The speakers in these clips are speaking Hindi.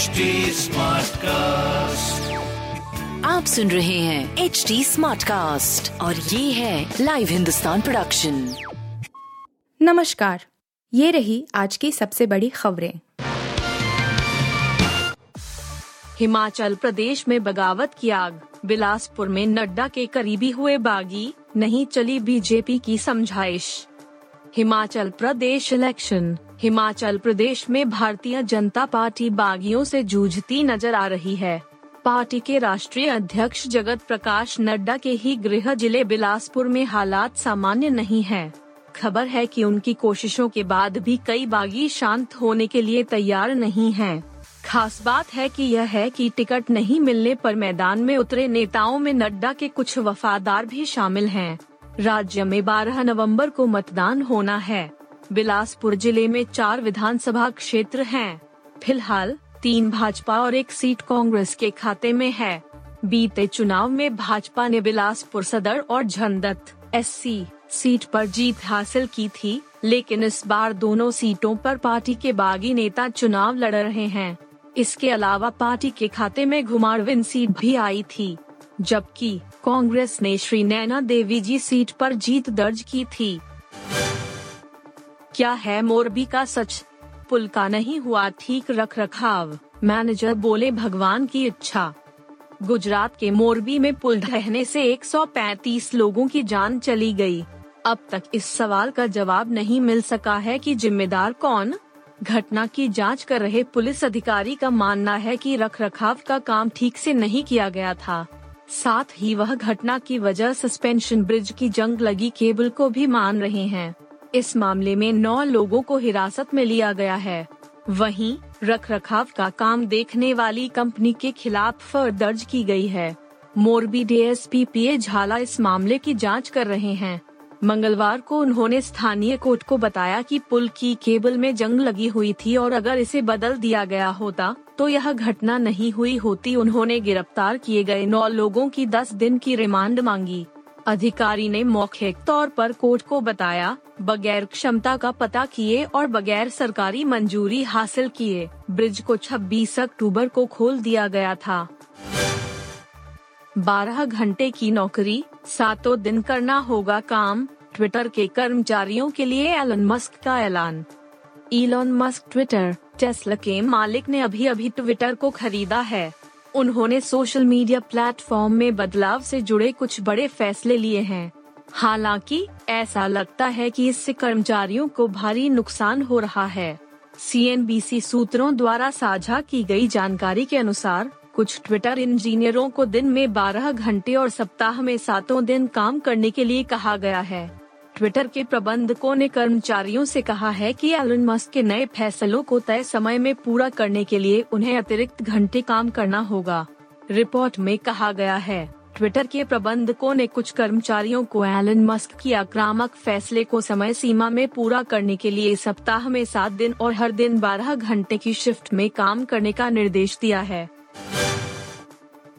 HD कास्ट आप सुन रहे हैं एच डी स्मार्ट कास्ट और ये है लाइव हिंदुस्तान प्रोडक्शन नमस्कार ये रही आज की सबसे बड़ी खबरें। हिमाचल प्रदेश में बगावत की आग। बिलासपुर में नड्डा के करीबी हुए बागी नहीं चली बीजेपी की समझाइश। हिमाचल प्रदेश इलेक्शन हिमाचल प्रदेश में भारतीय जनता पार्टी बागियों से जूझती नज़र आ रही है पार्टी के राष्ट्रीय अध्यक्ष जगत प्रकाश नड्डा के ही गृह ज़िले बिलासपुर में हालात सामान्य नहीं है खबर है कि उनकी कोशिशों के बाद भी कई बागी शांत होने के लिए तैयार नहीं हैं। खास बात है कि यह है कि टिकट नहीं मिलने पर मैदान में उतरे नेताओं में नड्डा के कुछ वफादार भी शामिल हैं। राज्य में 12 नवंबर को मतदान होना है। बिलासपुर ज़िले में चार विधानसभा क्षेत्र हैं। फ़िलहाल, तीन भाजपा और एक सीट कांग्रेस के खाते में है। बीते चुनाव में भाजपा ने बिलासपुर सदर और झंडत एस सीट पर जीत हासिल की थी, लेकिन इस बार दोनों सीटों पर पार्टी के बागी नेता चुनाव लड़ रहे हैं। इसके अलावा पार्टी के खाते में घुमारविन सीट भी आई थी। जबकि कांग्रेस ने श्री नैना देवी जी सीट पर जीत दर्ज की थी। क्या है मोरबी का सच? पुल का नहीं हुआ ठीक रख रखाव मैनेजर बोले, भगवान की इच्छा। गुजरात के मोरबी में पुल ढहने से 135 लोगों की जान चली गई। अब तक इस सवाल का जवाब नहीं मिल सका है कि जिम्मेदार कौन। घटना की जाँच कर रहे पुलिस अधिकारी का मानना है कि रखरखाव का काम ठीक से नहीं किया गया था। साथ ही वह घटना की वजह सस्पेंशन ब्रिज की जंग लगी केबल को भी मान रहे हैं। इस मामले में नौ लोगों को हिरासत में लिया गया है। वहीं, रखरखाव का काम देखने वाली कंपनी के खिलाफ फर दर्ज की गई है। मोरबी डीएसपी पीए झाला इस मामले की जाँच कर रहे हैं। मंगलवार को उन्होंने स्थानीय कोर्ट को बताया कि पुल की केबल में जंग लगी हुई थी और अगर इसे बदल दिया गया होता तो यह घटना नहीं हुई होती। उन्होंने गिरफ़्तार किए गए नौ लोगों की दस दिन की रिमांड मांगी। अधिकारी ने मौखिक तौर पर कोर्ट को बताया, बगैर क्षमता का पता किए और बगैर सरकारी मंजूरी हासिल किए, ब्रिज को 26 अक्टूबर को खोल दिया गया था। 12 घंटे की नौकरी, सातों दिन करना होगा काम, ट्विटर के कर्मचारियों के लिए एलन मस्क का ऐलान। इलॉन मस्क ट्विटर टेस्ला के मालिक ने अभी अभी ट्विटर को खरीदा है। उन्होंने सोशल मीडिया प्लेटफॉर्म में बदलाव से जुड़े कुछ बड़े फैसले लिए हैं। हालाँकि, ऐसा लगता है कि इससे कर्मचारियों को भारी नुकसान हो रहा है। सीएनबीसी सूत्रों द्वारा साझा की गई जानकारी के अनुसार, कुछ ट्विटर इंजीनियरों को दिन में 12 घंटे और सप्ताह में सातों दिन काम करने के लिए कहा गया है। ट्विटर के प्रबंधकों ने कर्मचारियों से कहा है कि एलन मस्क के नए फैसलों को तय समय में पूरा करने के लिए उन्हें अतिरिक्त घंटे काम करना होगा, रिपोर्ट में कहा गया है। ट्विटर के प्रबंधकों ने कुछ कर्मचारियों को एलन मस्क की आक्रामक फैसले को समय सीमा में पूरा करने के लिए सप्ताह में सात दिन और हर दिन बारह घंटे की शिफ्ट में काम करने का निर्देश दिया है।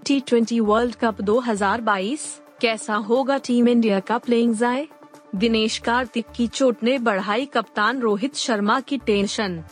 टी ट्वेंटी वर्ल्ड कप 2022 कैसा होगा टीम इंडिया का प्लेइंग जाए दिनेश कार्तिक की चोट ने बढ़ाई कप्तान रोहित शर्मा की टेंशन।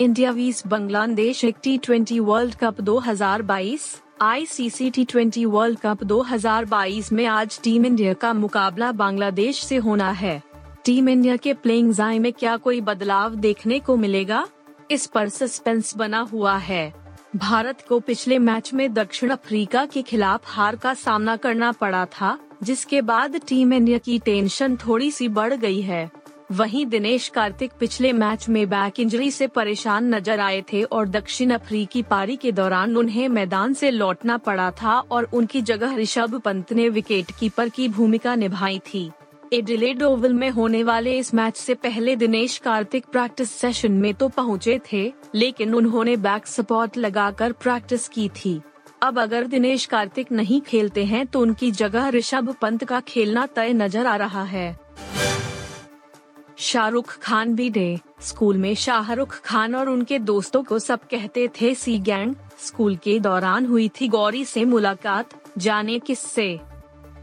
इंडिया वीस, बांग्लादेश एक T twenty World Cup 2022 ICC T twenty World Cup 2022 में आज टीम इंडिया का मुकाबला बांग्लादेश से होना है। टीम इंडिया के प्लेइंग जाए में क्या कोई बदलाव देखने को मिलेगा? इस पर सस्पेंस बना हुआ है। भारत को पिछले मैच में दक्षिण अफ्रीका के खिलाफ हार का सामना करना पड़ा था, जिसके बाद टीम इंडिया की टेंशन थोड़ी सी बढ़ गई है। वहीं दिनेश कार्तिक पिछले मैच में बैक इंजरी से परेशान नज़र आए थे और दक्षिण अफ्रीकी पारी के दौरान उन्हें मैदान से लौटना पड़ा था और उनकी जगह ऋषभ पंत ने विकेट कीपर की भूमिका निभाई थी। एडिलेड ओवल में होने वाले इस मैच से पहले दिनेश कार्तिक प्रैक्टिस सेशन में तो पहुँचे थे, लेकिन उन्होंने बैक सपोर्ट लगाकर प्रैक्टिस की थी। अब अगर दिनेश कार्तिक नहीं खेलते हैं तो उनकी जगह ऋषभ पंत का खेलना तय नज़र आ रहा है। शाहरुख खान भी डे। स्कूल में शाहरुख खान और उनके दोस्तों को सब कहते थे, सी गैंग, स्कूल के दौरान हुई थी गौरी से मुलाकात, जाने किससे?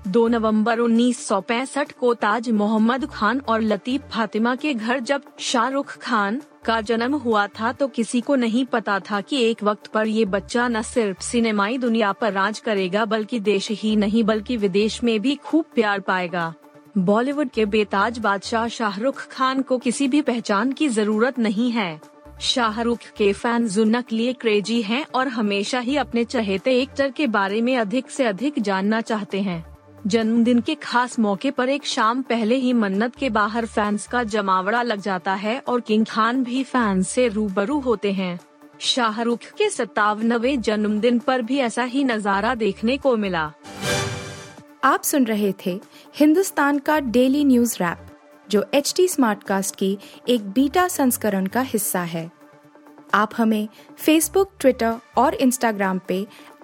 दो नवंबर 1965 को ताज मोहम्मद खान और लतीफ फातिमा के घर जब शाहरुख खान का जन्म हुआ था तो किसी को नहीं पता था कि एक वक्त पर ये बच्चा न सिर्फ़ सिनेमाई दुनिया पर राज करेगा बल्कि देश ही नहीं बल्कि विदेश में भी खूब प्यार पाएगा। बॉलीवुड के बेताज बादशाह शाहरुख खान को किसी भी पहचान की ज़रूरत नहीं है। शाहरुख के फ़ैन जुनक लिए क्रेजी हैं और हमेशा ही अपने चहेते एक्टर के बारे में अधिक से अधिक जानना चाहते हैं। जन्मदिन के खास मौके पर एक शाम पहले ही मन्नत के बाहर फैंस का जमावड़ा लग जाता है और किंग खान भी फैंस से रूबरू होते हैं। शाहरुख के सत्तावनवे जन्मदिन पर भी ऐसा ही नज़ारा देखने को मिला। आप सुन रहे थे हिंदुस्तान का डेली न्यूज़ रैप, जो एच टी स्मार्टकास्ट की एक बीटा संस्करण का हिस्सा है। आप हमें फेसबुक ट्विटर और इंस्टाग्राम पे